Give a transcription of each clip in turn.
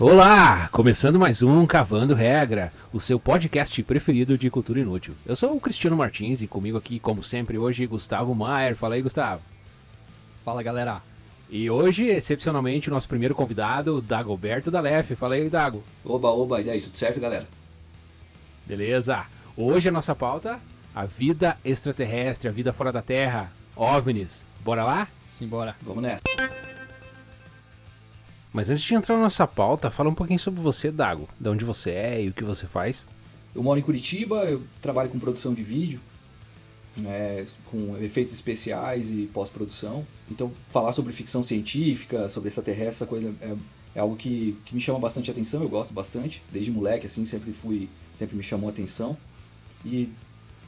Olá! Começando mais um Cavando Regra, o seu podcast preferido de cultura inútil. Eu sou o Cristiano Martins e comigo aqui, como sempre, hoje Gustavo Maier. Fala aí, Gustavo. Fala, galera. E hoje, excepcionalmente, o nosso primeiro convidado, Dagoberto da Lef. Fala aí, Dago. Oba, oba, e aí, tudo certo, galera? Beleza. Hoje a nossa pauta, a vida extraterrestre, a vida fora da Terra, OVNIs. Bora lá? Simbora. Vamos nessa. Mas antes de entrar na nossa pauta, fala um pouquinho sobre você, Dago. De onde você é e o que você faz. Eu moro em Curitiba, eu trabalho com produção de vídeo, né, com efeitos especiais e pós-produção. Então, falar sobre ficção científica, sobre extraterrestre, essa coisa é, é algo que, que, me chama bastante atenção, eu gosto bastante. Desde moleque, assim, sempre fui, sempre me chamou atenção. E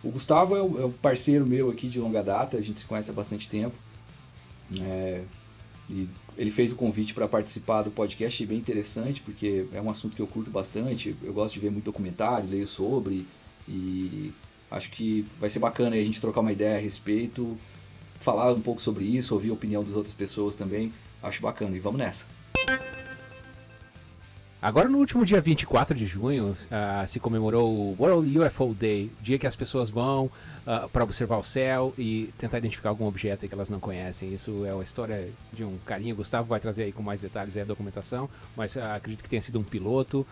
o Gustavo é o, é parceiro meu aqui de longa data, a gente se conhece há bastante tempo. É, e ele fez o convite para participar do podcast, bem interessante, porque é um assunto que eu curto bastante. Eu gosto de ver muito documentário, leio sobre, e acho que vai ser bacana a gente trocar uma ideia a respeito, falar um pouco sobre isso, ouvir a opinião das outras pessoas também. Acho bacana, e vamos nessa. Agora, no último dia 24 de junho, uh, se comemorou o World UFO Day, dia que as pessoas vão uh, para observar o céu e tentar identificar algum objeto que elas não conhecem. Isso é uma história de um carinho. Gustavo vai trazer aí com mais detalhes a documentação, mas uh, acredito que tenha sido um piloto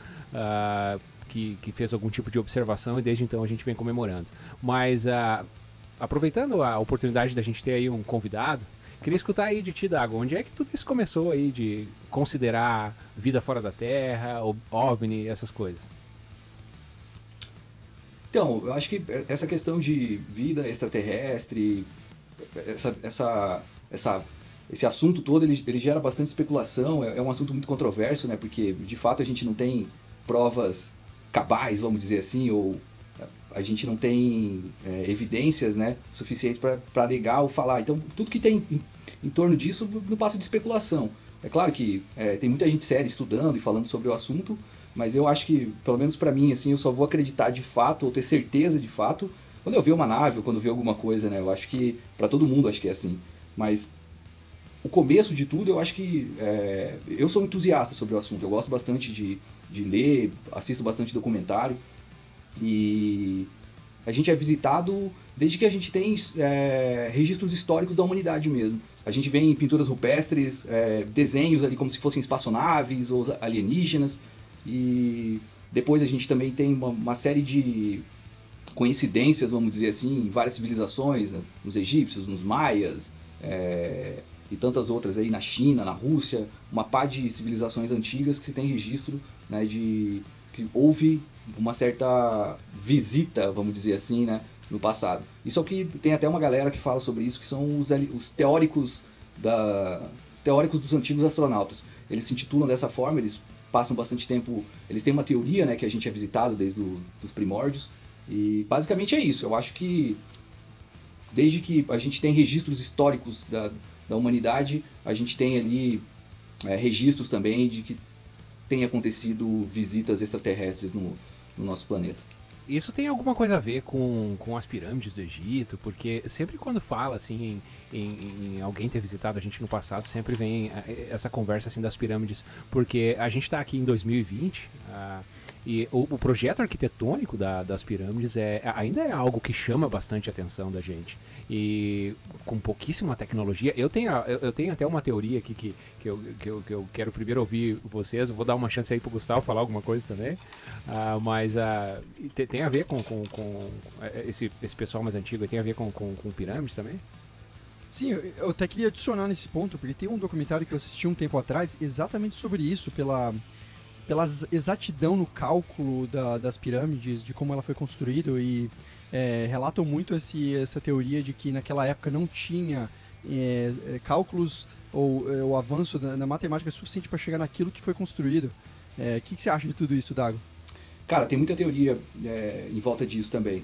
que, que, fez algum tipo de observação e desde então a gente vem comemorando. Mas aproveitando a oportunidade da gente ter aí um convidado, Queria escutar aí de ti, Dago, onde é que tudo isso começou aí de considerar vida fora da Terra, OVNI, essas coisas? Então, eu acho que essa questão de vida extraterrestre, essa, essa, essa, esse assunto todo, ele, ele gera bastante especulação, é, é um assunto muito controverso, né? Porque, de fato, a gente não tem provas cabais, vamos dizer assim, ou a gente não tem é, evidências né, suficientes para alegar ou falar. Então, tudo que tem em, em, torno disso não passa de especulação. É claro que é, tem muita gente séria estudando e falando sobre o assunto, mas eu acho que, pelo menos para mim, assim, eu só vou acreditar de fato ou ter certeza de fato quando eu ver uma nave ou quando eu ver alguma coisa, né? Eu acho que para todo mundo acho que é assim. Mas o começo de tudo, eu acho que é, eu sou entusiasta sobre o assunto. Eu gosto bastante de, de ler, assisto bastante documentário. E a gente é visitado desde que a gente tem é, registros históricos da humanidade mesmo. A gente vê em pinturas rupestres, é, desenhos ali como se fossem espaçonaves ou alienígenas. E depois a gente também tem uma, uma série de coincidências, vamos dizer assim, em várias civilizações, né? nos egípcios, nos maias, é, e tantas outras aí na China, na Rússia, uma pá de civilizações antigas que se tem registro né, de que houve uma certa visita, vamos dizer assim, né, no passado. Isso é o que tem até uma galera que fala sobre isso, que são os, os teóricos da teóricos dos antigos astronautas. Eles se intitulam dessa forma, eles passam bastante tempo, eles têm uma teoria, né, que a gente é visitado desde os primórdios. E basicamente é isso. Eu acho que desde que a gente tem registros históricos da, da humanidade, a gente tem ali é, registros também de que tem acontecido visitas extraterrestres no, no nosso planeta. Isso tem alguma coisa a ver com, com as pirâmides do Egito? Porque sempre quando fala assim em, em, em alguém ter visitado a gente no passado, sempre vem eh, essa conversa assim das pirâmides. Porque a gente está aqui em 2020, uh, e o, o projeto arquitetônico da, das pirâmides é, ainda é algo que chama bastante a atenção da gente. E com pouquíssima tecnologia. Eu tenho, eu, tenho até uma teoria aqui que, que, eu, que, eu, que eu quero primeiro ouvir vocês. vou dar uma chance aí pro Gustavo falar alguma coisa também. Uh, mas uh, tem, a ver com, com, com, é, esse, esse pessoal mais antigo, tem a ver com, com, com pirâmides também? Sim, eu até queria adicionar nesse ponto, porque tem um documentário que eu assisti um tempo atrás exatamente sobre isso, pela pela exatidão no cálculo da, das pirâmides, de como ela foi construída e é, relatam muito esse, essa teoria de que naquela época não tinha é, é cálculos ou é, o avanço na, na, matemática suficiente para chegar naquilo que foi construído. É, o que, que, você acha de tudo isso, Dago? Cara, tem muita teoria em volta disso também.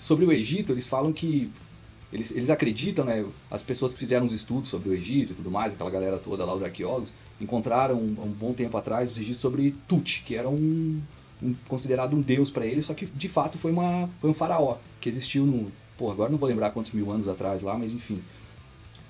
sobre o Egito, eles falam que eles, eles acreditam, né, as pessoas que fizeram os estudos sobre o Egito e tudo mais, aquela galera toda lá, os arqueólogos, encontraram um, bom tempo atrás os registros sobre Tut, que era um, um considerado um deus para eles, só que de fato foi, uma, foi um faraó que existiu no. Pô, agora não vou lembrar quantos mil anos atrás lá, mas enfim.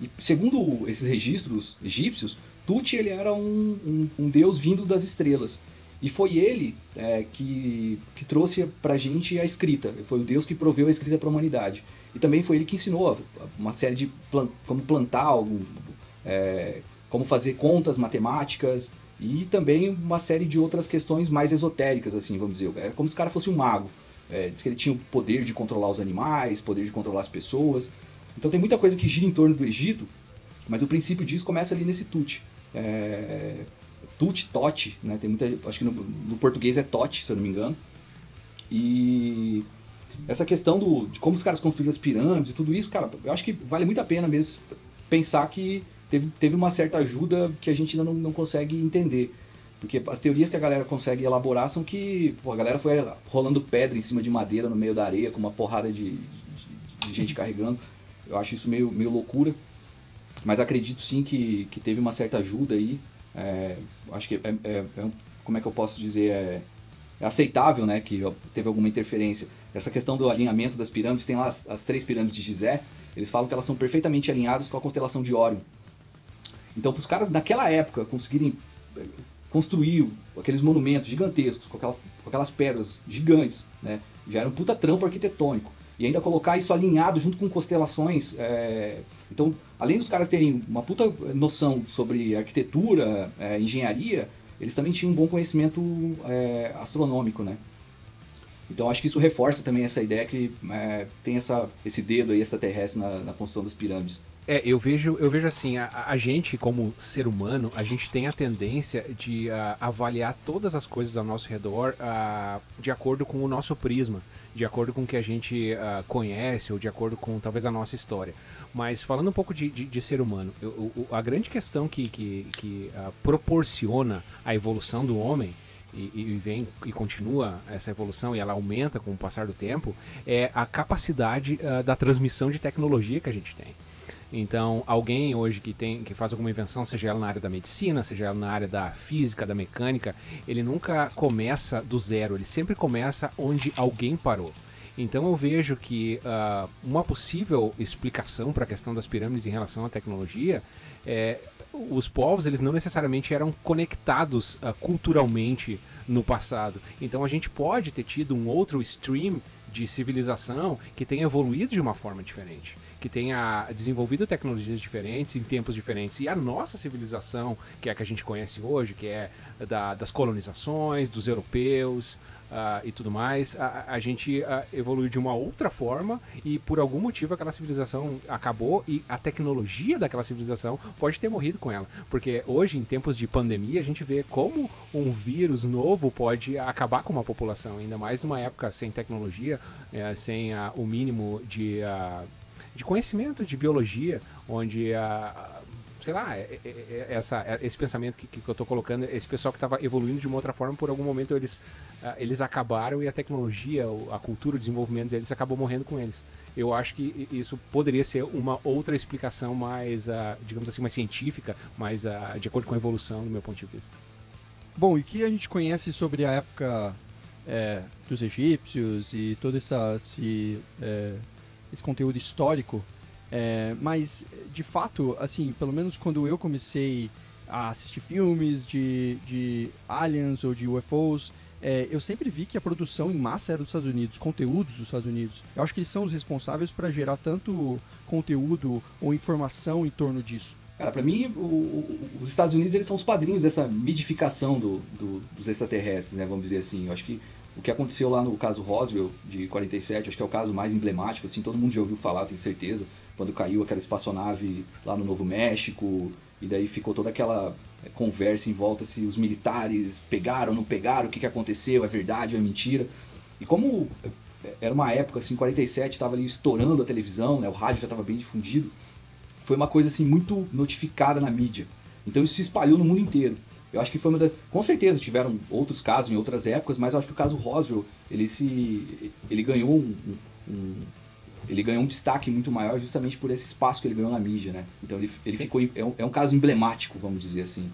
E segundo esses registros egípcios, Tut ele era um, um, um, deus vindo das estrelas. E foi ele é, que, que trouxe pra gente a escrita. Foi o deus que proveu a escrita para a humanidade. E também foi ele que ensinou uma série de como plantar, algum, é, como fazer contas matemáticas e também uma série de outras questões mais esotéricas, assim, vamos dizer. É como se o cara fosse um mago. É, diz que ele tinha o poder de controlar os animais, poder de controlar as pessoas. Então tem muita coisa que gira em torno do Egito, mas o princípio disso começa ali nesse Tut. É, Tut, Tote, né? Tem muita, acho que no, no, português é Tote, se eu não me engano. E essa questão do, de como os caras construíram as pirâmides e tudo isso, cara, eu acho que vale muito a pena mesmo pensar que teve, teve uma certa ajuda que a gente ainda não, não consegue entender. Porque as teorias que a galera consegue elaborar são que pô, a galera foi rolando pedra em cima de madeira no meio da areia com uma porrada de, de, de gente carregando. Eu acho isso meio, meio loucura. Mas acredito sim que, que teve uma certa ajuda aí. É, acho que é, é, é, como é que eu posso dizer? É, é, aceitável, né? Que teve alguma interferência. Essa questão do alinhamento das pirâmides, tem lá as, as três pirâmides de Gizé, eles falam que elas são perfeitamente alinhadas com a constelação de Órion. Então, para os caras naquela época conseguirem é, construir aqueles monumentos gigantescos, com, aquela, com aquelas pedras gigantes, né? Já era um puta trampo arquitetônico e ainda colocar isso alinhado junto com constelações. É... Então, além dos caras terem uma puta noção sobre arquitetura, é, engenharia, eles também tinham um bom conhecimento é, astronômico, né? Então acho que isso reforça também essa ideia que é, tem essa, esse dedo aí extraterrestre na, na construção das pirâmides. É, eu vejo, eu vejo assim, a, a, gente como ser humano, a gente tem a tendência de uh, avaliar todas as coisas ao nosso redor uh, de acordo com o nosso prisma, de acordo com o que a gente uh, conhece ou de acordo com talvez a nossa história. Mas falando um pouco de, de, de ser humano, eu, eu, a grande questão que, que, que proporciona a evolução do homem e, e, vem e continua essa evolução e ela aumenta com o passar do tempo é a capacidade da transmissão de tecnologia que a gente tem. Então, alguém hoje que tem que faz alguma invenção, seja ela na área da medicina, seja ela na área da física, da mecânica, ele nunca começa do zero, ele sempre começa onde alguém parou. Então eu vejo que uh, uma possível explicação para a questão das pirâmides em relação à tecnologia é os povos eles não necessariamente eram conectados uh, culturalmente no passado. Então a gente pode ter tido um outro stream de civilização que tenha evoluído de uma forma diferente que tenha desenvolvido tecnologias diferentes em tempos diferentes. E a nossa civilização, que é a que a gente conhece hoje, que é da, das colonizações, dos europeus, Uh, e tudo mais, a, a gente uh, evoluiu de uma outra forma e por algum motivo aquela civilização acabou e a tecnologia daquela civilização pode ter morrido com ela. Porque hoje, em tempos de pandemia, a gente vê como um vírus novo pode acabar com uma população, ainda mais numa época sem tecnologia, é, sem uh, o mínimo de de conhecimento de biologia, onde a, sei lá, é, é, é, essa, esse pensamento que, que eu estou colocando, esse pessoal que estava evoluindo de uma outra forma, por algum momento eles, eles acabaram e a tecnologia, a cultura, o desenvolvimento deles acabou morrendo com eles. Eu acho que isso poderia ser uma outra explicação mais, digamos assim, mais científica, mais de acordo com a evolução, do meu ponto de vista. Bom, e o que a gente conhece sobre a época é, dos egípcios e todo essa, esse, é, esse conteúdo histórico. É, mas, de fato, assim, pelo menos quando eu comecei a assistir filmes de, de aliens ou de UFOs, é, eu sempre vi que a produção em massa era dos Estados Unidos, conteúdos dos Estados Unidos. Eu acho que eles são os responsáveis para gerar tanto conteúdo ou informação em torno disso. Cara, pra mim, o, o, os Estados Unidos eles são os padrinhos dessa midificação do, do, dos extraterrestres, né? Vamos dizer assim. Eu acho que o que aconteceu lá no caso Roswell, de 47, acho que é o caso mais emblemático, assim, todo mundo já ouviu falar, tenho certeza, quando caiu aquela espaçonave lá no Novo México, e daí ficou toda aquela é, conversa em volta se os militares pegaram, não pegaram, o que, que aconteceu, é verdade ou é mentira. E como é, era uma época, assim, 47, estava ali estourando a televisão, né, o rádio já estava bem difundido, foi uma coisa, assim, muito notificada na mídia. Então isso se espalhou no mundo inteiro. Eu acho que foi uma das. Com certeza tiveram outros casos em outras épocas, mas eu acho que o caso Roswell ele se ele ganhou um, um, ele ganhou um destaque muito maior justamente por esse espaço que ele ganhou na mídia, né? Então ele, ele ficou é um, é um caso emblemático, vamos dizer assim.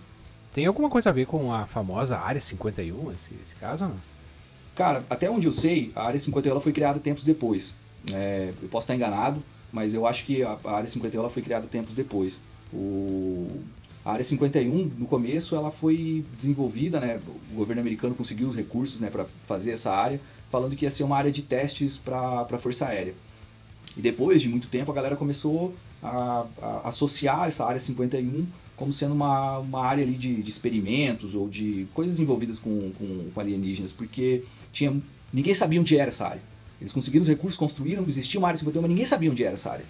Tem alguma coisa a ver com a famosa Área 51, esse, esse caso ou não? Cara, até onde eu sei, a Área 51 ela foi criada tempos depois. É, eu posso estar enganado, mas eu acho que a, a Área 51 ela foi criada tempos depois. O, A Área 51, no começo, ela foi desenvolvida, né? O governo americano conseguiu os recursos né, para fazer essa área, falando que ia ser uma área de testes para a Força Aérea. E depois de muito tempo, a galera começou a, a associar essa Área 51 como sendo uma, uma área ali de, de experimentos ou de coisas envolvidas com, com, com, alienígenas, porque tinha, ninguém sabia onde era essa área. Eles conseguiram os recursos, construíram, existia uma área 51, mas ninguém sabia onde era essa área.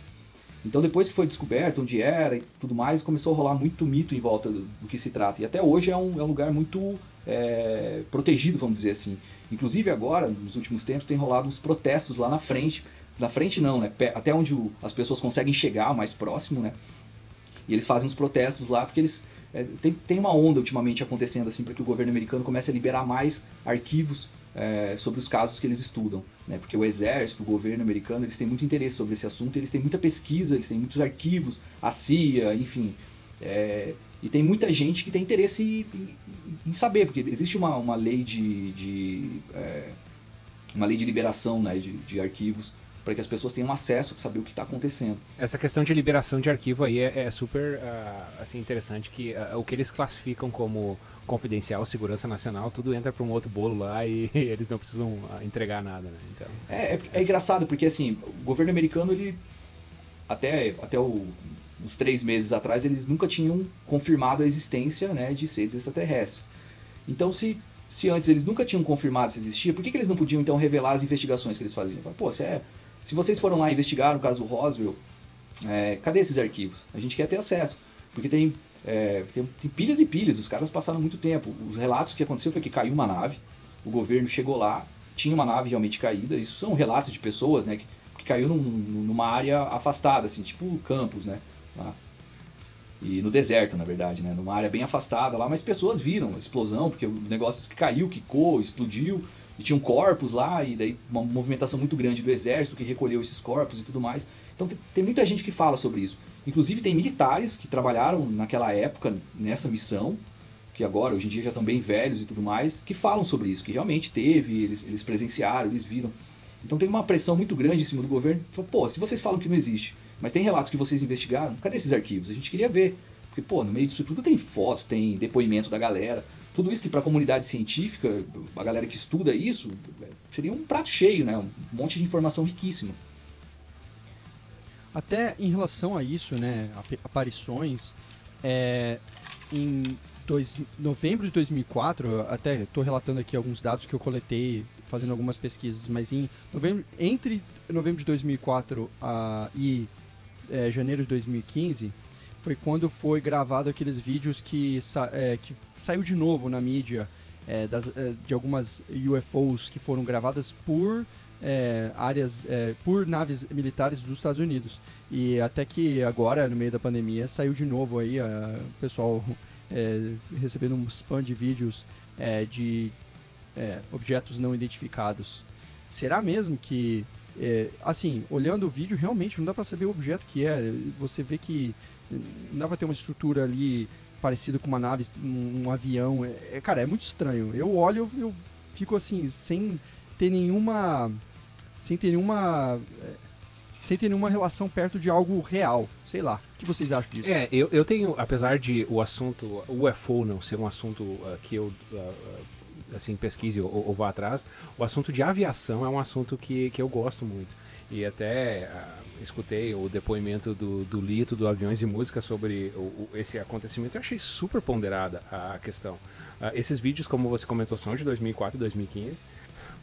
Então depois que foi descoberto onde era e tudo mais, começou a rolar muito mito em volta do, do que se trata. E até hoje é um, é um lugar muito é, protegido, vamos dizer assim. Inclusive agora, nos últimos tempos, tem rolado uns protestos lá na frente. Na frente não, né? Até onde o, as pessoas conseguem chegar mais próximo, né? E eles fazem uns protestos lá porque eles é, tem, tem uma onda ultimamente acontecendo assim para que o governo americano comece a liberar mais arquivos é, sobre os casos que eles estudam, né? Porque o exército, o governo americano, eles têm muito interesse sobre esse assunto, eles têm muita pesquisa, eles têm muitos arquivos, a CIA, enfim, é, e tem muita gente que tem interesse em, em, em saber, porque existe uma, uma lei de, de é, uma lei de liberação né, de, de arquivos para que as pessoas tenham acesso, saber o que está acontecendo. Essa questão de liberação de arquivo aí é, é super uh, assim, interessante, que uh, o que eles classificam como confidencial, segurança nacional, tudo entra para um outro bolo lá e eles não precisam uh, entregar nada, né? Então, é, é, é, engraçado, porque assim, o governo americano, ele até, até o, uns três meses atrás, eles nunca tinham confirmado a existência né, de seres extraterrestres. Então, se se antes eles nunca tinham confirmado se existia, por que, que eles não podiam então revelar as investigações que eles faziam? Pô, se é se vocês foram lá investigar o caso Roswell, é, cadê esses arquivos? A gente quer ter acesso, porque tem, é, tem, tem, pilhas e pilhas, os caras passaram muito tempo. Os relatos que aconteceu foi que caiu uma nave, o governo chegou lá, tinha uma nave realmente caída, isso são relatos de pessoas, né, que, que caiu num, numa área afastada, assim, tipo campos, né, lá. E no deserto, na verdade, né, numa área bem afastada lá, mas pessoas viram a explosão, porque o negócio caiu, quicou, explodiu, e tinham corpos lá, e daí uma movimentação muito grande do exército que recolheu esses corpos e tudo mais. Então tem, muita gente que fala sobre isso. Inclusive tem militares que trabalharam naquela época nessa missão, que agora, hoje em dia já estão bem velhos e tudo mais, que falam sobre isso, que realmente teve, eles, eles presenciaram, eles viram. Então tem uma pressão muito grande em cima do governo. Pô, se vocês falam que não existe, mas tem relatos que vocês investigaram, cadê esses arquivos? A gente queria ver. Porque, pô, no meio disso tudo tem foto, tem depoimento da galera. Tudo isso que para a comunidade científica, a galera que estuda isso, seria um prato cheio, né? Um monte de informação riquíssima. Até em relação a isso, né, aparições, é, em dois, novembro de 2004, até estou relatando aqui alguns dados que eu coletei fazendo algumas pesquisas, mas em novembro, entre novembro de 2004 uh, e é, janeiro de 2015, foi quando foi gravado aqueles vídeos que, sa é, que saiu de novo na mídia é, das, é, de algumas UFOs que foram gravadas por é, áreas, é, por naves militares dos Estados Unidos. E até que agora, no meio da pandemia, saiu de novo aí o pessoal é, recebendo um spam de vídeos de objetos não identificados. Será mesmo que é, assim, olhando o vídeo, realmente não dá para saber o objeto que é. Você vê que não dá pra ter uma estrutura ali parecida com uma nave, um, um avião. É, é, cara, é muito estranho. Eu olho, eu, eu fico assim, sem ter nenhuma. Sem ter nenhuma. É, sem ter nenhuma relação perto de algo real. Sei lá. O que vocês acham disso? É, eu, eu tenho, apesar de o assunto, UFO não ser um assunto uh, que eu. Uh, assim, pesquise ou, ou, vá atrás, o assunto de aviação é um assunto que, que eu gosto muito. E até uh, escutei o depoimento do, do Lito, do Aviões e Música, sobre o, o, esse acontecimento. Eu achei super ponderada a questão. Uh, esses vídeos, como você comentou, são de 2004 e 2015.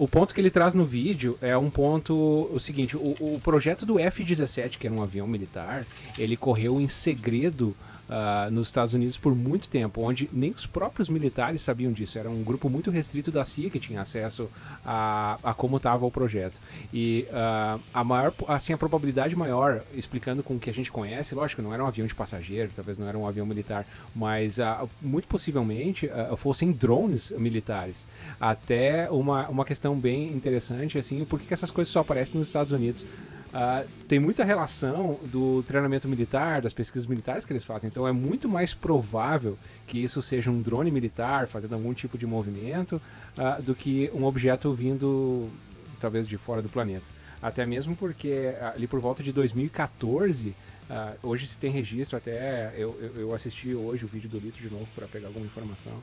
O ponto que ele traz no vídeo é um ponto o seguinte: o, o projeto do F-17, que era um avião militar, ele correu em segredo uh, nos Estados Unidos por muito tempo, onde nem os próprios militares sabiam disso. Era um grupo muito restrito da CIA que tinha acesso a, a como estava o projeto. E uh, a maior, assim, a probabilidade maior, explicando com o que a gente conhece, lógico, não era um avião de passageiro, talvez não era um avião militar, mas uh, muito possivelmente fossem drones militares. Até uma, uma questão bem interessante, assim, por que essas coisas só aparecem nos Estados Unidos? Uh, tem muita relação do treinamento militar, das pesquisas militares que eles fazem. Então é muito mais provável que isso seja um drone militar fazendo algum tipo de movimento uh, do que um objeto vindo talvez de fora do planeta. Até mesmo porque ali por volta de 2014 Uh, hoje se tem registro, até eu, eu, eu, assisti hoje o vídeo do Lito de novo para pegar alguma informação.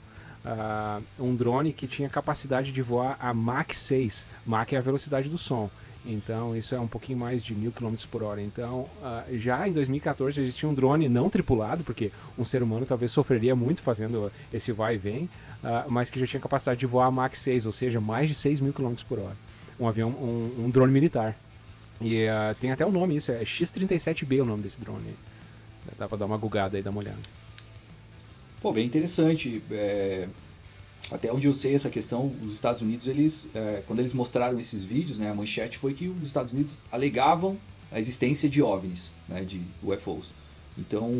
Uh, um drone que tinha capacidade de voar a Mach 6. Mach é a velocidade do som. Então isso é um pouquinho mais de mil km por hora. Então uh, já em 2014 existia um drone não tripulado, porque um ser humano talvez sofreria muito fazendo esse vai e vem, mas que já tinha capacidade de voar Mach 6, ou seja, mais de 6 mil km por hora. Um avião, um, um drone militar. E uh, tem até o nome isso, é X-37B o nome desse drone. Dá pra dar uma gugada aí, dar uma olhada. Pô, bem interessante. É... Até onde eu sei essa questão, os Estados Unidos, eles, é, quando eles mostraram esses vídeos, né, a manchete foi que os Estados Unidos alegavam a existência de OVNIs, né, de UFOs. Então,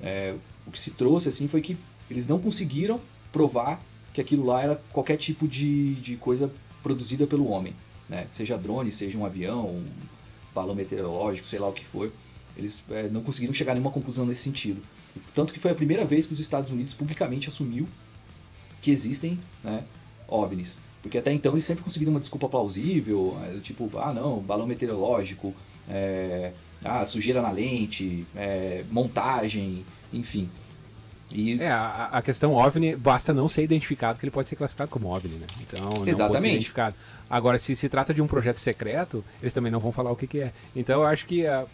é, o que se trouxe assim foi que eles não conseguiram provar que aquilo lá era qualquer tipo de, de coisa produzida pelo homem né? seja drone, seja um avião, um balão meteorológico, sei lá o que for, eles é, não conseguiram chegar a nenhuma conclusão nesse sentido. Tanto que foi a primeira vez que os Estados Unidos publicamente assumiu que existem né, OVNIs. Porque até então eles sempre conseguiram uma desculpa plausível, é, tipo, ah não, balão meteorológico, é, ah, sujeira na lente, é, montagem, enfim. E... É, a, a, questão OVNI basta não ser identificado que ele pode ser classificado como OVNI, né? Então, não Exatamente. pode ser identificado. Agora, se se trata de um projeto secreto, eles também não vão falar o que, que é. Então, eu acho que, ah,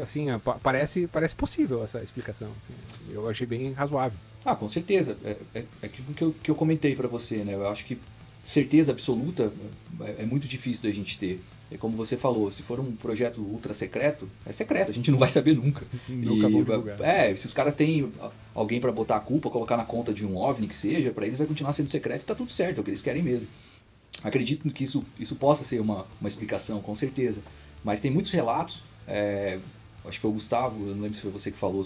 assim, ah, parece, parece possível essa explicação. Assim. Eu achei bem razoável. Ah, com certeza. É, é, é aquilo que eu, que eu comentei para você, né? Eu acho que certeza absoluta é, é muito difícil da gente ter. É como você falou, se for um projeto ultra secreto, é secreto, a gente não vai saber nunca. nunca e, É, se os caras têm alguém para botar a culpa, colocar na conta de um OVNI que seja, para eles vai continuar sendo secreto e tá tudo certo, é o que eles querem mesmo. Acredito que isso, isso possa ser uma, uma explicação, com certeza. Mas tem muitos relatos, é, acho que foi o Gustavo, eu não lembro se foi você que falou,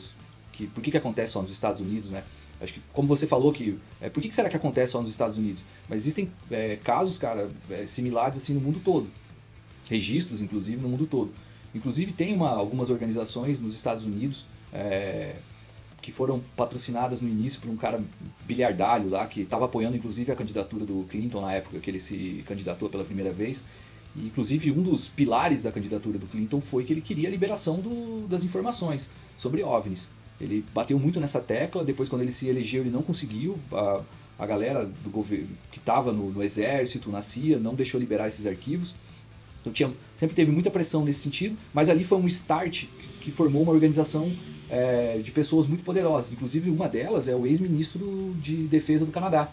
que por que, que acontece só nos Estados Unidos, né? Acho que, como você falou, que é, por que, será que acontece só nos Estados Unidos? Mas existem é, casos, cara, é, similares assim no mundo todo registros, inclusive, no mundo todo. Inclusive, tem uma, algumas organizações nos Estados Unidos é, que foram patrocinadas no início por um cara bilhardalho lá, que estava apoiando, inclusive, a candidatura do Clinton na época que ele se candidatou pela primeira vez. E, inclusive, um dos pilares da candidatura do Clinton foi que ele queria a liberação do, das informações sobre OVNIs. Ele bateu muito nessa tecla, depois, quando ele se elegeu, ele não conseguiu. A, a galera do governo que estava no, no exército, na CIA, não deixou liberar esses arquivos. Então tinha, sempre teve muita pressão nesse sentido, mas ali foi um start que formou uma organização é, de pessoas muito poderosas. Inclusive uma delas é o ex-ministro de defesa do Canadá.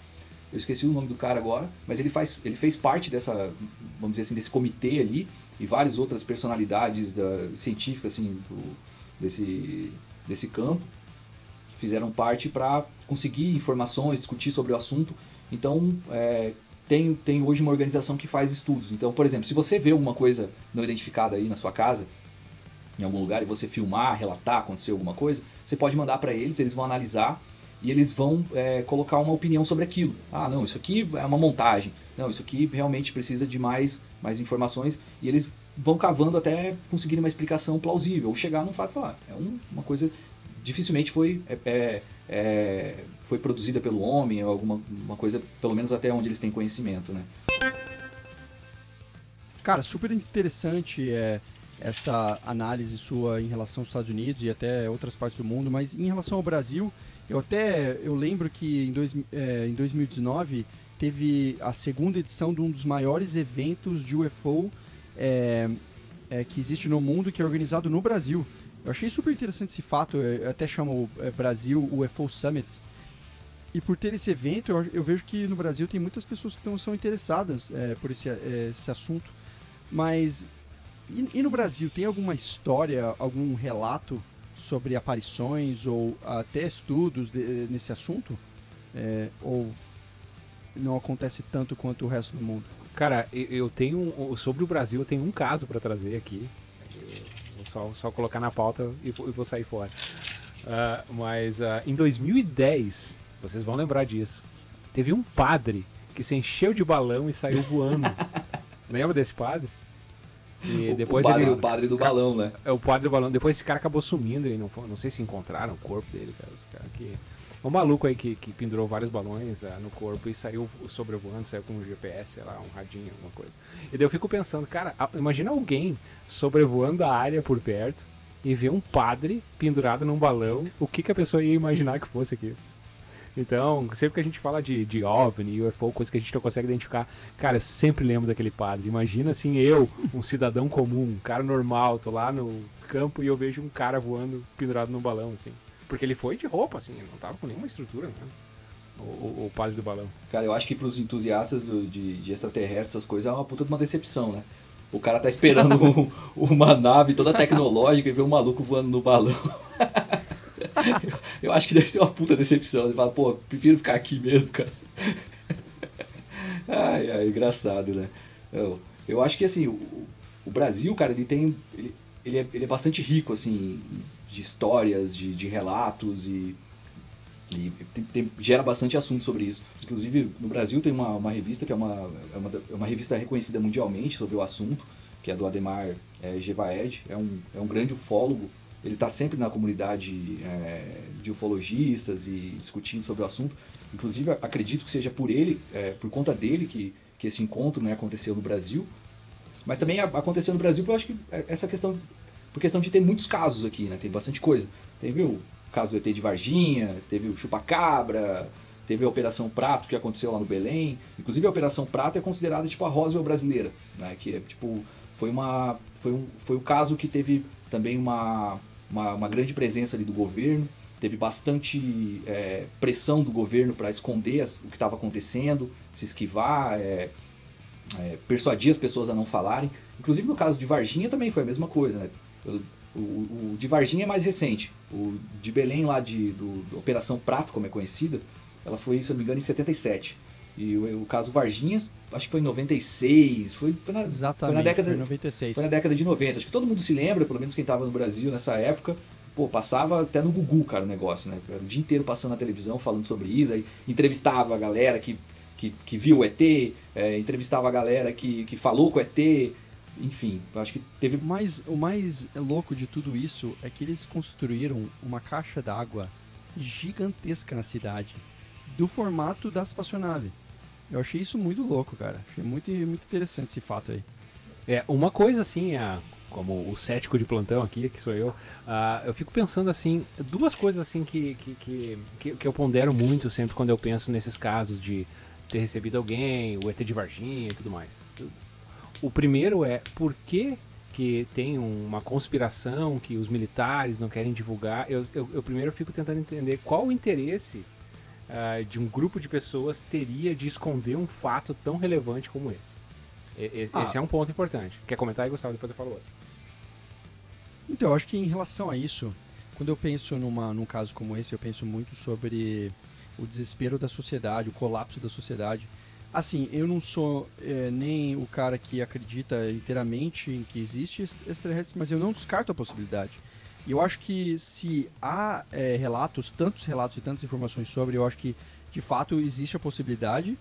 Eu esqueci o nome do cara agora, mas ele, faz, ele fez parte dessa, vamos dizer assim, desse comitê ali e várias outras personalidades da, científicas assim, do, desse, desse campo fizeram parte para conseguir informações, discutir sobre o assunto. Então, é, tem, tem hoje uma organização que faz estudos. Então, por exemplo, se você vê alguma coisa não identificada aí na sua casa, em algum lugar, e você filmar, relatar, aconteceu alguma coisa, você pode mandar para eles, eles vão analisar e eles vão é, colocar uma opinião sobre aquilo. Ah, não, isso aqui é uma montagem. Não, isso aqui realmente precisa de mais, mais informações. E eles vão cavando até conseguir uma explicação plausível, ou chegar num fato e falar, é um, uma coisa dificilmente foi é, é, é, foi produzida pelo homem, alguma uma coisa, pelo menos até onde eles têm conhecimento, né? Cara, super interessante é, essa análise sua em relação aos Estados Unidos e até outras partes do mundo, mas em relação ao Brasil, eu até eu lembro que em, dois, é, em 2019 teve a segunda edição de um dos maiores eventos de UFO é, é, que existe no mundo, que é organizado no Brasil. Eu achei super interessante esse fato, eu até chamo é, Brasil UFO Summit. E por ter esse evento, eu, eu, vejo que no Brasil tem muitas pessoas que são interessadas é, por esse, é, esse assunto. Mas, e, e, no Brasil, tem alguma história, algum relato sobre aparições ou até estudos de, nesse assunto? É, ou não acontece tanto quanto o resto do mundo? Cara, eu tenho. Sobre o Brasil, eu tenho um caso para trazer aqui. Só, só colocar na pauta e, vou sair fora. Uh, mas uh, em 2010, vocês vão lembrar disso, teve um padre que se encheu de balão e saiu voando. Lembra desse padre? E depois o, padre, ele, o padre do balão, né? É o padre do balão. Depois esse cara acabou sumindo e não, não sei se encontraram o corpo dele, cara. Os cara que um maluco aí que, que pendurou vários balões uh, no corpo e saiu sobrevoando, saiu com um GPS, sei lá, um radinho, alguma coisa. E daí eu fico pensando, cara, imagina alguém sobrevoando a área por perto e ver um padre pendurado num balão, o que, que a pessoa ia imaginar que fosse aquilo? Então, sempre que a gente fala de, de OVNI, UFO, coisa que a gente não consegue identificar, cara, eu sempre lembro daquele padre. Imagina assim, eu, um cidadão comum, um cara normal, tô lá no campo e eu vejo um cara voando pendurado num balão, assim. Porque ele foi de roupa, assim, não tava com nenhuma estrutura, né? O, o, o padre do balão. Cara, eu acho que pros entusiastas do, de, de extraterrestres, essas coisas é uma puta de uma decepção, né? O cara tá esperando um, uma nave toda tecnológica e vê um maluco voando no balão. eu acho que deve ser uma puta decepção. Você fala, pô, prefiro ficar aqui mesmo, cara. ai, ai, engraçado, né? Eu, eu acho que assim, o, o Brasil, cara, ele tem. Ele, ele, é, ele é bastante rico, assim, de histórias, de, de relatos e e tem, tem, gera bastante assunto sobre isso. Inclusive, no Brasil tem uma, uma revista que é uma, é uma, é uma, revista reconhecida mundialmente sobre o assunto, que é do Ademar é, Gevaed, é um, é um grande ufólogo. Ele está sempre na comunidade é, de ufologistas e discutindo sobre o assunto. Inclusive, acredito que seja por ele, é, por conta dele, que, que esse encontro né, aconteceu no Brasil. Mas também aconteceu no Brasil, porque eu acho que é, essa questão, por questão de ter muitos casos aqui, né? Tem bastante coisa. Tem, viu, caso do ET de Varginha, teve o Chupacabra, teve a Operação Prato que aconteceu lá no Belém. Inclusive a Operação Prato é considerada tipo a Roswell brasileira, né? Que é tipo foi uma foi um foi o caso que teve também uma uma, uma grande presença ali do governo, teve bastante é, pressão do governo para esconder as, o que estava acontecendo, se esquivar, é, é, persuadir as pessoas a não falarem. Inclusive no caso de Varginha também foi a mesma coisa, né? O, o, de Varginha é mais recente. O de Belém, lá de do, do, Operação Prato, como é conhecida, ela foi, se eu não me engano, em 77. E o, o caso Varginhas, acho que foi em 96. Foi, foi na, Exatamente, foi na década, foi 96. Foi na década de 90. Acho que todo mundo se lembra, pelo menos quem estava no Brasil nessa época. Pô, passava até no Gugu, cara, o negócio, né? O dia inteiro passando na televisão falando sobre isso. Aí entrevistava a galera que, que, que viu o ET, é, entrevistava a galera que, que falou com o ET enfim, eu acho que teve. Mas o mais louco de tudo isso é que eles construíram uma caixa d'água gigantesca na cidade, do formato da espaçonave. Eu achei isso muito louco, cara. Achei muito, muito interessante esse fato aí. É, uma coisa assim, a, como o cético de plantão aqui, que sou eu, uh, eu fico pensando assim, duas coisas assim que, que, que, que, que eu pondero muito sempre quando eu penso nesses casos de ter recebido alguém, o ET de Varginha e tudo mais. O primeiro é por que, que tem uma conspiração que os militares não querem divulgar. Eu, eu, eu primeiro fico tentando entender qual o interesse uh, de um grupo de pessoas teria de esconder um fato tão relevante como esse. E, ah. Esse é um ponto importante. Quer comentar aí, Gustavo? Depois eu falo outro. Então, eu acho que em relação a isso, quando eu penso numa, num caso como esse, eu penso muito sobre o desespero da sociedade, o colapso da sociedade. Assim, eu não sou é, nem o cara que acredita inteiramente em que existe extraterrestres, mas eu não descarto a possibilidade. E eu acho que se há é, relatos, tantos relatos e tantas informações sobre, eu acho que de fato existe a possibilidade.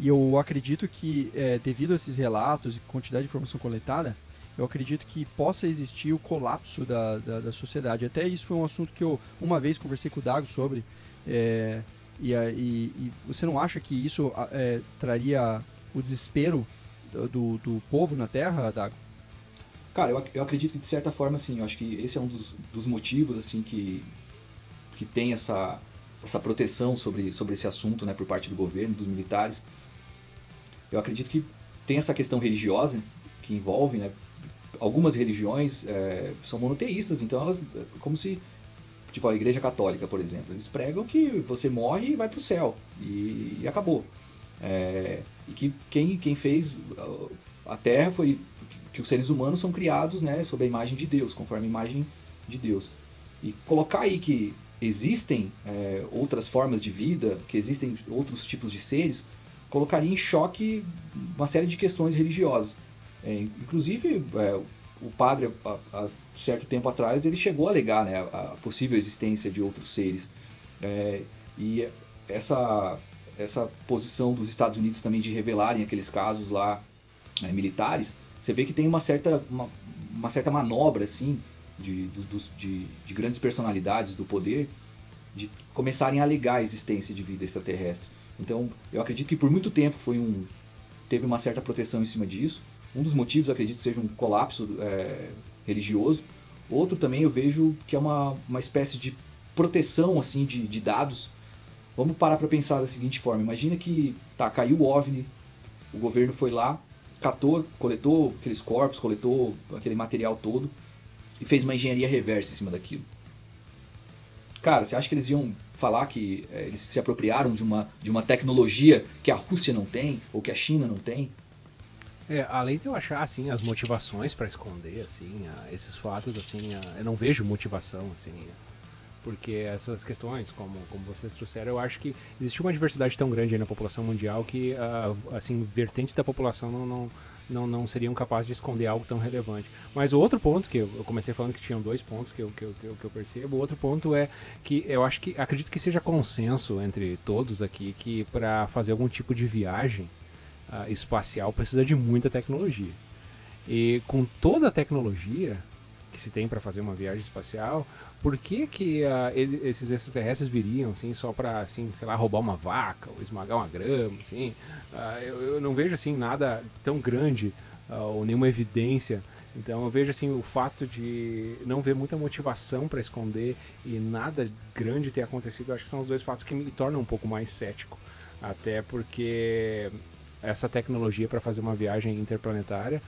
E eu acredito que, é, devido a esses relatos e quantidade de informação coletada, eu acredito que possa existir o colapso da, da, da sociedade. Até isso foi um assunto que eu uma vez conversei com o Dago sobre. É, e, e, e você não acha que isso é, traria o desespero do, do povo na Terra, Dago? Cara, eu, eu acredito que de certa forma, sim. Eu acho que esse é um dos, dos motivos, assim, que, que tem essa, essa proteção sobre, sobre esse assunto, né, por parte do governo, dos militares. Eu acredito que tem essa questão religiosa que envolve, né, algumas religiões é, são monoteístas, então elas, como se Tipo a Igreja Católica, por exemplo. Eles pregam que você morre e vai para o céu. E, e acabou. É, e que quem, quem fez a Terra foi que os seres humanos são criados né, sob a imagem de Deus, conforme a imagem de Deus. E colocar aí que existem é, outras formas de vida, que existem outros tipos de seres, colocaria em choque uma série de questões religiosas. É, inclusive, é, o padre, há, certo tempo atrás, ele chegou a alegar né, a possível existência de outros seres. É, e essa, essa posição dos Estados Unidos também de revelarem aqueles casos lá né, militares, você vê que tem uma certa, uma, uma certa manobra assim de, de, de grandes personalidades do poder de começarem a alegar a existência de vida extraterrestre. Então, eu acredito que por muito tempo foi um teve uma certa proteção em cima disso. Um dos motivos, acredito, seja um colapso é, religioso. Outro também eu vejo que é uma, uma espécie de proteção assim de, de dados. Vamos parar para pensar da seguinte forma: imagina que tá caiu o OVNI, o governo foi lá, catou, coletou aqueles corpos, coletou aquele material todo e fez uma engenharia reversa em cima daquilo. Cara, você acha que eles iam falar que é, eles se apropriaram de uma, de uma tecnologia que a Rússia não tem ou que a China não tem? É, além de eu achar assim as motivações para esconder assim esses fatos assim, eu não vejo motivação assim, porque essas questões, como, como vocês trouxeram, eu acho que existe uma diversidade tão grande na população mundial que assim vertentes da população não, não não, não seriam capazes de esconder algo tão relevante. Mas o outro ponto, que eu, eu comecei falando que tinham dois pontos que eu, que, eu, que, eu, que eu percebo, o outro ponto é que eu acho que, acredito que seja consenso entre todos aqui que para fazer algum tipo de viagem uh, espacial precisa de muita tecnologia. E com toda a tecnologia que se tem para fazer uma viagem espacial, por que, que uh, ele, esses extraterrestres viriam assim só para assim, sei lá, roubar uma vaca ou esmagar uma grama, assim? Uh, eu, eu, não vejo assim nada tão grande ou nenhuma evidência. Então eu vejo assim o fato de não ver muita motivação para esconder e nada grande ter acontecido, acho que são os dois fatos que me tornam um pouco mais cético, até porque essa tecnologia para fazer uma viagem interplanetária,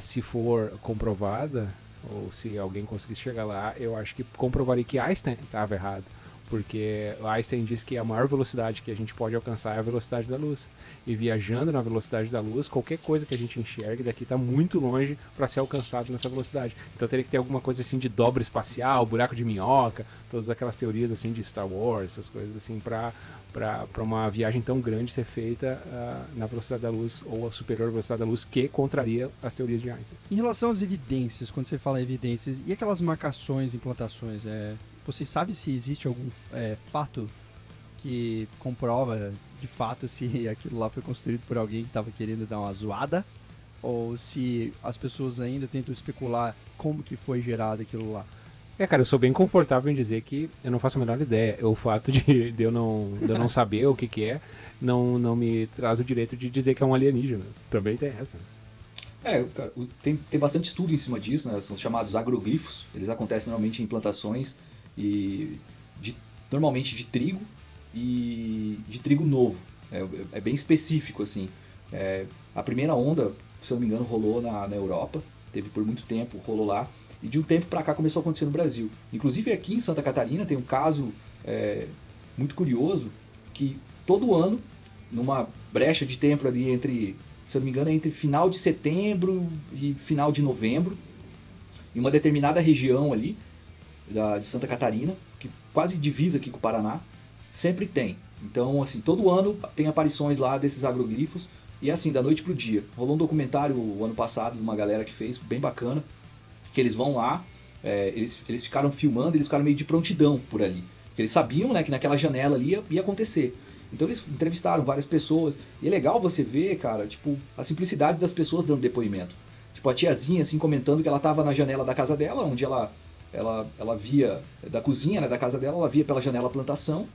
se for comprovada, ou se alguém conseguisse chegar lá, eu acho que comprovaria que Einstein estava errado. Porque Einstein diz que a maior velocidade que a gente pode alcançar é a velocidade da luz. E viajando na velocidade da luz, qualquer coisa que a gente enxergue daqui está muito longe para ser alcançado nessa velocidade. Então teria que ter alguma coisa assim de dobra espacial, buraco de minhoca, todas aquelas teorias assim de Star Wars, essas coisas assim, para para uma viagem tão grande ser feita uh, na velocidade da luz ou a superior velocidade da luz que contraria as teorias de Einstein. Em relação às evidências, quando você fala evidências, e aquelas marcações, implantações, é, você sabe se existe algum é, fato que comprova de fato se aquilo lá foi construído por alguém que estava querendo dar uma zoada? Ou se as pessoas ainda tentam especular como que foi gerado aquilo lá? É, cara, eu sou bem confortável em dizer que eu não faço a menor ideia. O fato de, de eu, não, de eu não saber o que, que é não, não me traz o direito de dizer que é um alienígena. Também tem essa. É, cara, tem, tem bastante estudo em cima disso, né? São chamados agroglifos. Eles acontecem normalmente em plantações e de, normalmente de trigo e de trigo novo. É, é bem específico, assim. É, a primeira onda, se eu não me engano, rolou na, na Europa. Teve por muito tempo, rolou lá. E de um tempo para cá começou a acontecer no Brasil. Inclusive aqui em Santa Catarina tem um caso é, muito curioso que todo ano, numa brecha de tempo ali entre, se eu não me engano, é entre final de setembro e final de novembro, em uma determinada região ali da, de Santa Catarina, que quase divisa aqui com o Paraná, sempre tem. Então, assim, todo ano tem aparições lá desses agroglifos e é assim, da noite pro dia. Rolou um documentário o ano passado de uma galera que fez, bem bacana, que eles vão lá, é, eles, eles ficaram filmando, eles ficaram meio de prontidão por ali. Eles sabiam né, que naquela janela ali ia, ia acontecer. Então eles entrevistaram várias pessoas. E é legal você ver, cara, tipo, a simplicidade das pessoas dando depoimento. Tipo, a tiazinha, assim, comentando que ela estava na janela da casa dela, onde ela, ela, ela via, da cozinha, né, da casa dela, ela via pela janela a plantação.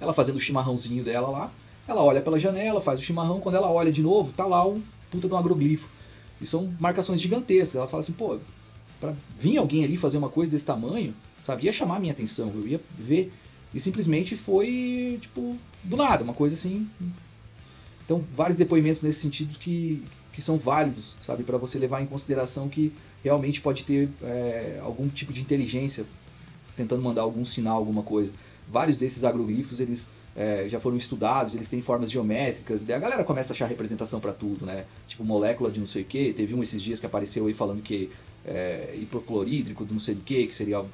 Ela fazendo o chimarrãozinho dela lá. Ela olha pela janela, faz o chimarrão. Quando ela olha de novo, tá lá um puta de um agroglifo. E são marcações gigantescas. Ela fala assim, pô, para vir alguém ali fazer uma coisa desse tamanho, sabe, ia chamar minha atenção, eu ia ver. E simplesmente foi, tipo, do nada, uma coisa assim. Então, vários depoimentos nesse sentido que, que são válidos, sabe, para você levar em consideração que realmente pode ter é, algum tipo de inteligência tentando mandar algum sinal, alguma coisa. Vários desses agroglifos, eles é, já foram estudados, eles têm formas geométricas, daí a galera começa a achar representação para tudo, né? Tipo molécula de não sei o que, teve um esses dias que apareceu aí falando que é, hipoclorídrico do não sei do que, que seria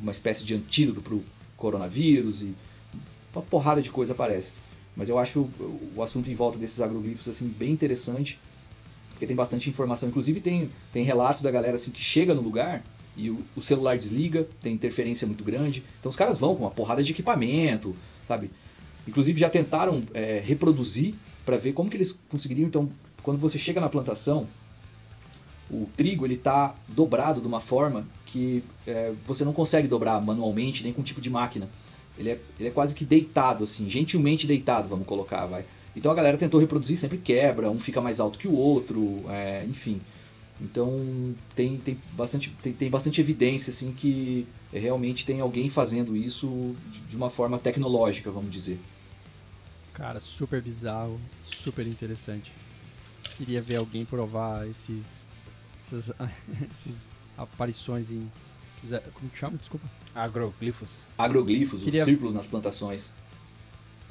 uma espécie de antídoto para o coronavírus e uma porrada de coisa aparece. Mas eu acho o, o assunto em volta desses agroglifos assim bem interessante, porque tem bastante informação. Inclusive tem, tem relatos da galera assim que chega no lugar e o, o celular desliga, tem interferência muito grande. Então os caras vão com uma porrada de equipamento, sabe? Inclusive já tentaram é, reproduzir para ver como que eles conseguiriam. Então, quando você chega na plantação, o trigo ele está dobrado de uma forma que é, você não consegue dobrar manualmente nem com tipo de máquina. Ele é, ele é quase que deitado, assim, gentilmente deitado, vamos colocar, vai. Então a galera tentou reproduzir, sempre quebra, um fica mais alto que o outro, é, enfim. Então tem, tem, bastante, tem, tem bastante evidência assim que realmente tem alguém fazendo isso de uma forma tecnológica, vamos dizer. Cara, super bizarro, super interessante. Queria ver alguém provar esses, essas, esses aparições em. Esses, como que chama? Desculpa. Agroglifos. Agroglifos, Queria... os círculos nas plantações.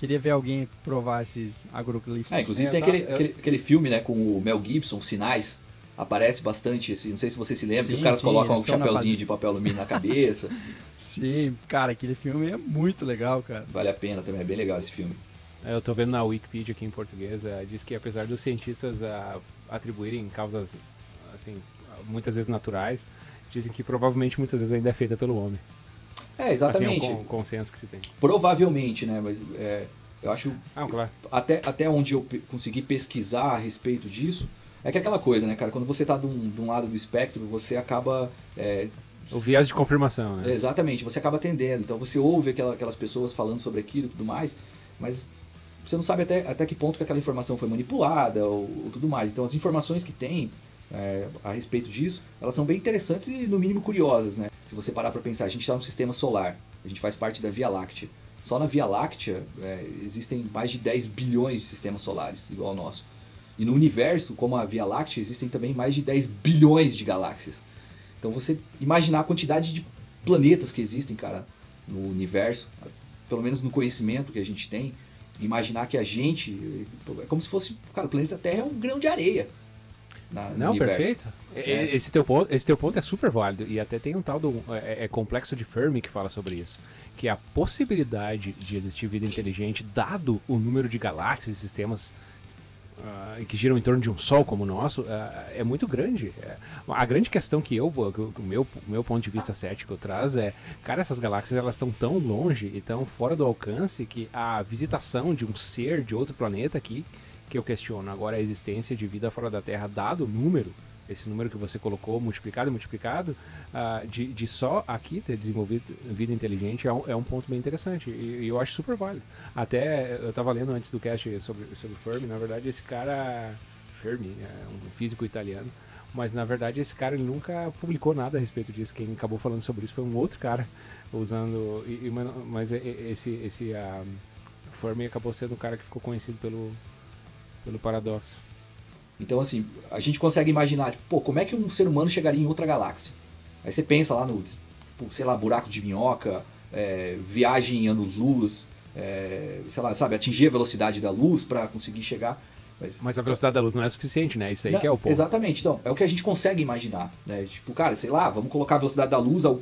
Queria ver alguém provar esses agroglifos. É, inclusive é, tem tá, aquele, aquele, aquele, filme, né, com o Mel Gibson, Sinais. Aparece bastante esse. Não sei se você se lembra, sim, que os caras sim, colocam um chapéuzinho de papel alumínio na cabeça. sim, cara, aquele filme é muito legal, cara. Vale a pena também, é bem legal esse filme. É, eu tô vendo na Wikipedia aqui em português, é, diz que apesar dos cientistas atribuírem causas, assim, muitas vezes naturais, dizem que provavelmente muitas vezes ainda é feita pelo homem. É, exatamente. Assim, é um consenso que se tem. Provavelmente, né? Mas é, eu acho. Ah, claro. Até, até onde eu consegui pesquisar a respeito disso, é que é aquela coisa, né, cara? Quando você tá de um, de um lado do espectro, você acaba. É, o viés de confirmação, né? Exatamente, você acaba atendendo. Então você ouve aquela, aquelas pessoas falando sobre aquilo e tudo mais, mas você não sabe até, até que ponto que aquela informação foi manipulada ou, ou tudo mais. Então as informações que tem é, a respeito disso, elas são bem interessantes e no mínimo curiosas, né? Se você parar para pensar, a gente está no sistema solar, a gente faz parte da Via Láctea. Só na Via Láctea é, existem mais de 10 bilhões de sistemas solares, igual ao nosso. E no universo, como a Via Láctea, existem também mais de 10 bilhões de galáxias. Então você imaginar a quantidade de planetas que existem, cara, no universo, pelo menos no conhecimento que a gente tem, imaginar que a gente é como se fosse, cara, o planeta Terra é um grão de areia. Na, Não, perfeito. É. Esse, teu ponto, esse teu ponto é super válido. E até tem um tal do é, é, complexo de Fermi que fala sobre isso. Que a possibilidade de existir vida inteligente, dado o número de galáxias e sistemas uh, que giram em torno de um Sol como o nosso, uh, é muito grande. É, a grande questão que eu, o meu, meu ponto de vista cético traz é, cara, essas galáxias elas estão tão longe e tão fora do alcance que a visitação de um ser de outro planeta aqui que eu questiono. Agora, a existência de vida fora da Terra, dado o número, esse número que você colocou, multiplicado e multiplicado, uh, de, de só aqui ter desenvolvido vida inteligente é um, é um ponto bem interessante. E, e, eu acho super válido. Até eu estava lendo antes do cast sobre, sobre Fermi, na verdade, esse cara. Fermi, é um físico italiano. Mas na verdade esse cara ele nunca publicou nada a respeito disso. Quem acabou falando sobre isso foi um outro cara usando. E, mas esse, esse uh, Fermi acabou sendo o cara que ficou conhecido pelo, pelo paradoxo. Então, assim, a gente consegue imaginar, tipo, pô, como é que um ser humano chegaria em outra galáxia? Aí você pensa lá no, tipo, sei lá, buraco de minhoca, é, viagem em anos-luz, é, sei lá, sabe, atingir a velocidade da luz para conseguir chegar. Mas, Mas, a velocidade da luz não é suficiente, né? Isso aí não, que é o ponto. Exatamente, então, é o que a gente consegue imaginar, né? Tipo, cara, sei lá, vamos colocar a velocidade da luz ao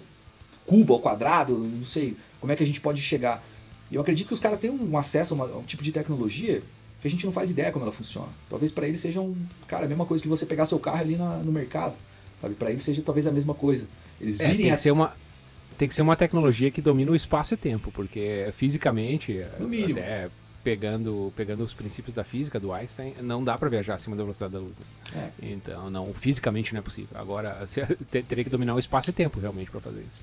cubo, ao quadrado, não sei, como é que a gente pode chegar. E eu acredito que os caras têm um acesso a, uma, a um tipo de tecnologia que a gente não faz ideia como ela funciona. Talvez para eles seja um, cara, a mesma coisa que você pegar seu carro ali na, no mercado, sabe? Para eles seja talvez a mesma coisa. Eles é, virem tem a... que ser uma tem que ser uma tecnologia que domina o espaço e tempo, porque fisicamente, até pegando pegando os princípios da física do Einstein, não dá para viajar acima da velocidade da luz. Né? É. Então, não, fisicamente não é possível. Agora, teria que dominar o espaço e tempo realmente para fazer isso.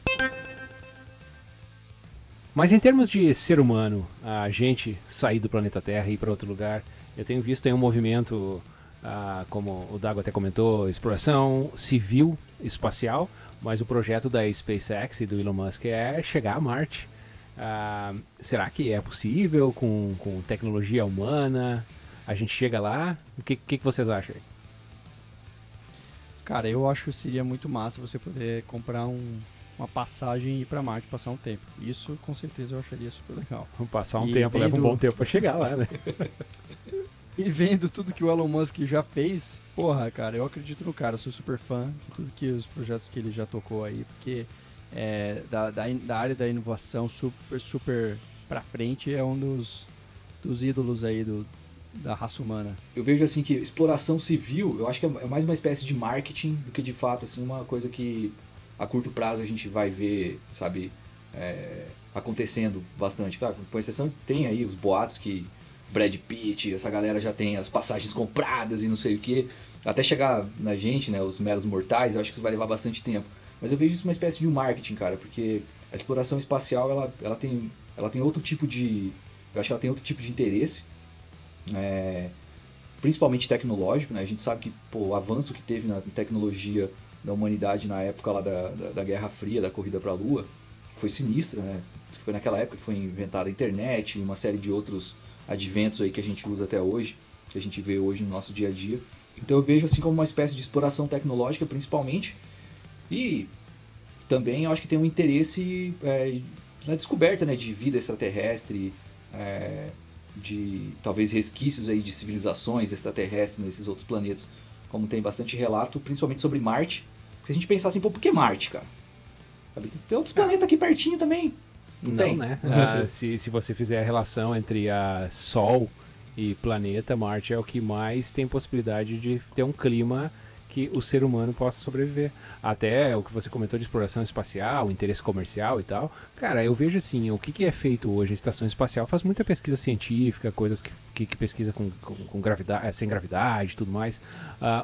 Mas em termos de ser humano, a gente sair do planeta Terra e ir para outro lugar, eu tenho visto tem um movimento, ah, como o Dago até comentou, exploração civil espacial, mas o projeto da SpaceX e do Elon Musk é chegar a Marte. Ah, será que é possível com, com tecnologia humana? A gente chega lá? O que, que, que vocês acham? Cara, eu acho que seria muito massa você poder comprar um, uma passagem e ir para Marte passar um tempo. Isso com certeza eu acharia super legal. Passar um e tempo, vendo... leva um bom tempo para chegar lá, né? e vendo tudo que o Elon Musk já fez, porra, cara, eu acredito no cara, sou super fã de tudo que os projetos que ele já tocou aí, porque é, da, da, da, área da inovação super, super pra frente é um dos, dos ídolos aí do, da raça humana. Eu vejo assim que exploração civil, eu acho que é, é mais uma espécie de marketing do que de fato assim uma coisa que a curto prazo a gente vai ver, sabe, é, acontecendo bastante. Claro, com exceção tem aí os boatos que Brad Pitt, essa galera já tem as passagens compradas e não sei o que. Até chegar na gente, né, os meros mortais, eu acho que isso vai levar bastante tempo. Mas eu vejo isso uma espécie de um marketing, cara, porque a exploração espacial, ela, ela, tem, ela tem outro tipo de... Eu acho que ela tem outro tipo de interesse. É, principalmente tecnológico, né? A gente sabe que pô, o avanço que teve na tecnologia da humanidade na época lá da, da, da Guerra Fria, da corrida para a Lua, foi sinistra, né? Foi naquela época que foi inventada a internet e uma série de outros adventos aí que a gente usa até hoje, que a gente vê hoje no nosso dia a dia. Então eu vejo assim como uma espécie de exploração tecnológica principalmente e também eu acho que tem um interesse é, na descoberta né, de vida extraterrestre, é, de talvez resquícios aí de civilizações extraterrestres nesses outros planetas, como tem bastante relato, principalmente sobre Marte. Porque a gente pensar assim, pô, por que Marte, cara? Tem outros planetas aqui pertinho também. Não, Não tem? né? Ah, se, se você fizer a relação entre a Sol e planeta, Marte é o que mais tem possibilidade de ter um clima que o ser humano possa sobreviver. Até o que você comentou de exploração espacial, interesse comercial e tal. Cara, eu vejo assim, o que, que é feito hoje? A estação espacial faz muita pesquisa científica, coisas que, que, que pesquisa com, com, com, gravidade, eh, sem gravidade e tudo mais.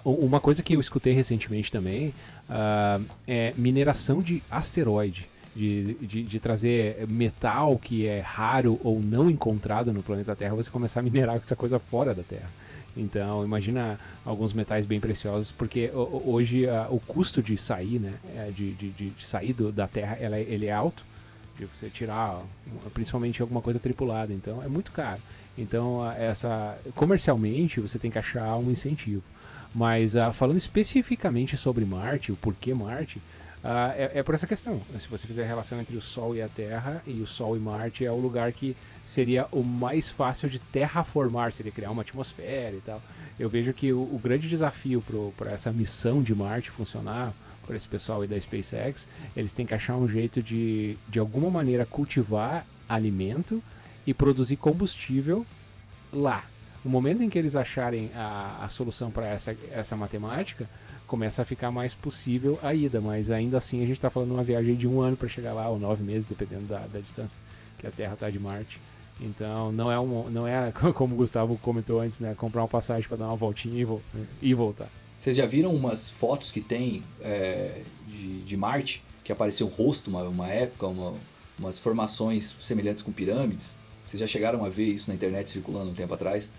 Uh, uma coisa que eu escutei recentemente também uh, é mineração de asteroide. De, de, de, trazer metal que é raro ou não encontrado no planeta Terra, você começar a minerar essa coisa fora da Terra. Então, imagina alguns metais bem preciosos, porque hoje o custo de sair, né, é, de, de, de sair do, da Terra, ela, é, ele é alto, de você tirar, principalmente alguma coisa tripulada, então é muito caro. Então, essa comercialmente você tem que achar um incentivo. Mas uh, falando especificamente sobre Marte, o porquê Marte, uh, é, é, por essa questão. Se você fizer a relação entre o Sol e a Terra, e o Sol e Marte é o lugar que seria o mais fácil de terraformar, seria criar uma atmosfera e tal. Eu vejo que o, o grande desafio para essa missão de Marte funcionar, para esse pessoal aí da SpaceX, eles têm que achar um jeito de, de alguma maneira, cultivar alimento e produzir combustível lá. No momento em que eles acharem a, a solução para essa, essa matemática, começa a ficar mais possível a ida, mas ainda assim a gente está falando de uma viagem de um ano para chegar lá, ou nove meses, dependendo da, da distância que a Terra está de Marte. Então não é um, não é como o Gustavo comentou antes, né, comprar uma passagem para dar uma voltinha e, vo e, voltar. Vocês já viram umas fotos que tem é, de, de, Marte que apareceu um rosto uma, uma época, uma, umas formações semelhantes com pirâmides? Vocês já chegaram a ver isso na internet circulando um tempo atrás?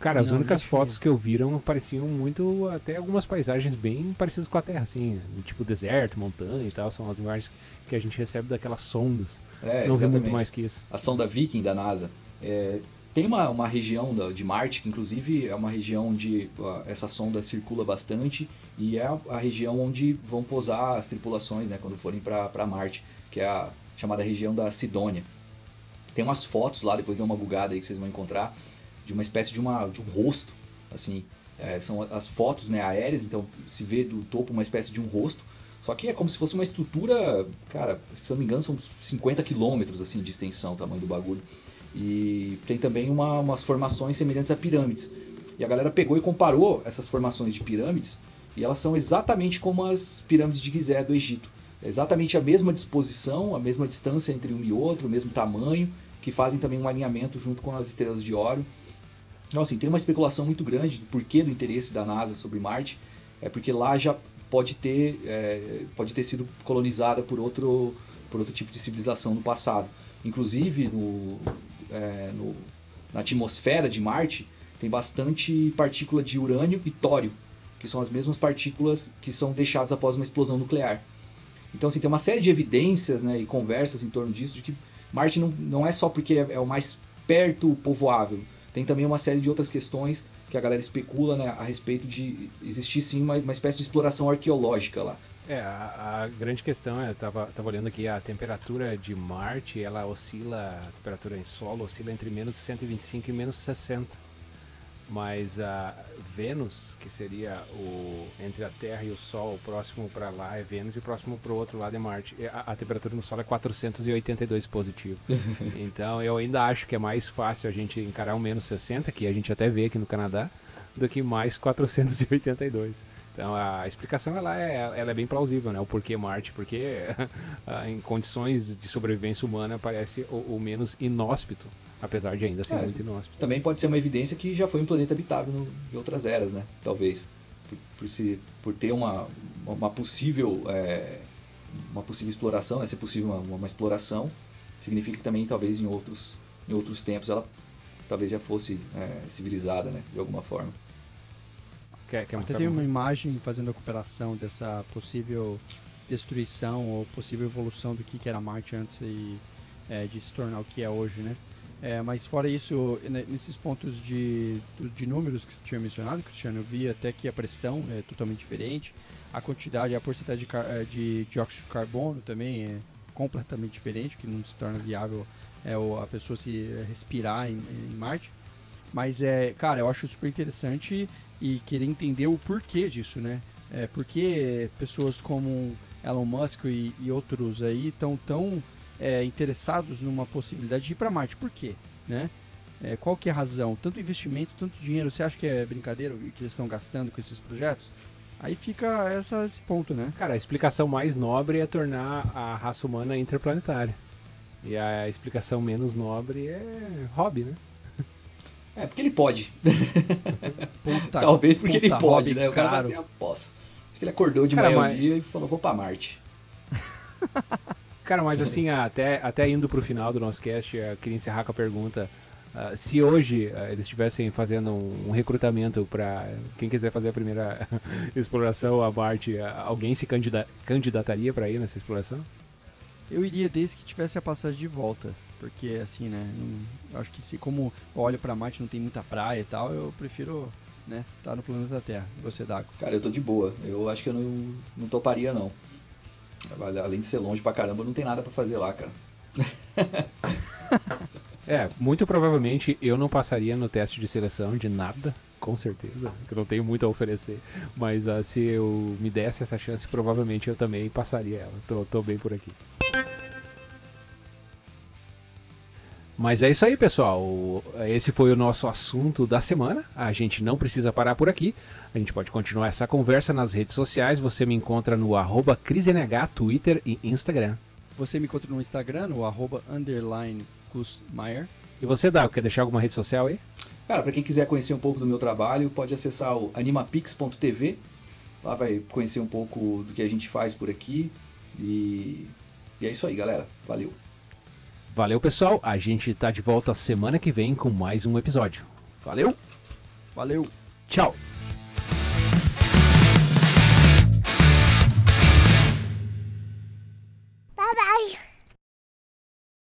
Cara, as não, únicas fotos que eu viram pareciam muito até algumas paisagens bem parecidas com a Terra, assim, tipo deserto, montanha e tal, são as imagens que a gente recebe daquelas sondas. É, não vi muito mais que isso. A sonda Viking da NASA. É, tem uma, uma região da, de Marte, que inclusive é uma região onde uh, essa sonda circula bastante e é a, a, região onde vão pousar as tripulações né, quando forem para Marte, que é a chamada região da Sidônia. Tem umas fotos lá, depois dê uma bugada aí que vocês vão encontrar, de uma espécie de, uma, de um rosto, assim, é, são as fotos né, aéreas, então se vê do topo uma espécie de um rosto, só que é como se fosse uma estrutura, cara, se não me engano, são 50 quilômetros assim, de extensão o tamanho do bagulho. E tem também uma, umas formações semelhantes a pirâmides. E a galera pegou e comparou essas formações de pirâmides e elas são exatamente como as pirâmides de Gizé do Egito. É exatamente a mesma disposição, a mesma distância entre um e outro, o mesmo tamanho, que fazem também um alinhamento junto com as estrelas de Órion. Então, assim, tem uma especulação muito grande do porquê do interesse da NASA sobre Marte. É porque lá já pode ter, é, pode ter sido colonizada por outro, por outro tipo de civilização no passado. Inclusive, no, é, no, na atmosfera de Marte tem bastante partícula de urânio e tório, que são as mesmas partículas que são deixadas após uma explosão nuclear. Então, assim, tem uma série de evidências né, e conversas em torno disso, de que Marte não, não é só porque é, é o mais perto povoável, tem também uma série de outras questões que a galera especula né, a respeito de existir sim uma, uma espécie de exploração arqueológica lá. É, a, a, grande questão é, tava, tava olhando aqui, a temperatura de Marte, ela oscila, a temperatura em solo oscila entre menos 125 e menos 60 mas a Vênus, que seria o entre a Terra e o Sol, o próximo para lá é Vênus e o próximo para o outro lado é Marte. A, a, temperatura no Sol é 482 positivo. então eu ainda acho que é mais fácil a gente encarar um menos 60, que a gente até vê aqui no Canadá, do que mais 482. Então a explicação ela é, ela é bem plausível, né? O porquê Marte, porque em condições de sobrevivência humana parece o, o menos inóspito Apesar de ainda ser é, muito inóspito. Também pode ser uma evidência que já foi um planeta habitado no, em outras eras, né? Talvez. Por, por, se, por ter uma, uma possível é, uma possível exploração, né? ser possível uma, uma, exploração, significa que também talvez em outros, em outros tempos ela talvez já fosse é, civilizada, né? De alguma forma. Quer, quer Até tem uma imagem fazendo a cooperação dessa possível destruição ou possível evolução do que era Marte antes e, é, de se tornar o que é hoje, né? É, mas fora isso, nesses pontos de, de números que você tinha mencionado, Cristiano, eu vi até que a pressão é totalmente diferente, a quantidade, a porcentagem de, é, de dióxido de carbono também é completamente diferente, que não se torna viável é, a pessoa se respirar em, em Marte. Mas é, cara, eu acho super interessante e querer entender o porquê disso, né? É, porque pessoas como Elon Musk e, e outros aí estão tão é, interessados numa possibilidade de ir para Marte. Por quê? Né? É, qual que é a razão? Tanto investimento, tanto dinheiro. Você acha que é brincadeira o que eles estão gastando com esses projetos? Aí fica essa, esse ponto, né? Cara, a explicação mais nobre é tornar a raça humana interplanetária. E a explicação menos nobre é hobby, né? É, porque ele pode. Puta, Talvez porque ele pode, né? O cara vai assim, eu posso. Acho que ele acordou de cara, manhã mas... um dia e falou, vou pra Marte. Cara, mas assim, até, até indo pro final do nosso cast, eu queria encerrar com a pergunta. Uh, se hoje uh, eles estivessem fazendo um, um recrutamento para quem quiser fazer a primeira exploração a Marte, uh, alguém se candida candidataria para ir nessa exploração? Eu iria desde que tivesse a passagem de volta, porque assim, né, não, acho que se como olho para Marte não tem muita praia e tal, eu prefiro, né, estar tá no planeta Terra. Você, Dago? Cara, eu tô de boa. Eu acho que eu não, não toparia não. Além de ser longe pra caramba, não tem nada para fazer lá, cara. é, muito provavelmente eu não passaria no teste de seleção de nada, com certeza, que eu não tenho muito a oferecer. Mas uh, se eu me desse essa chance, provavelmente eu também passaria ela. Tô, tô bem por aqui. Mas é isso aí, pessoal. Esse foi o nosso assunto da semana. A gente não precisa parar por aqui. A gente pode continuar essa conversa nas redes sociais. Você me encontra no arroba CrisNH, Twitter e Instagram. Você me encontra no Instagram, no arroba underline Kusmaier. E você, Dá, quer deixar alguma rede social aí? Cara, para quem quiser conhecer um pouco do meu trabalho, pode acessar o animapix.tv. Lá vai conhecer um pouco do que a gente faz por aqui. E, e é isso aí, galera. Valeu. Valeu, pessoal. A gente tá de volta semana que vem com mais um episódio. Valeu. Valeu. Tchau.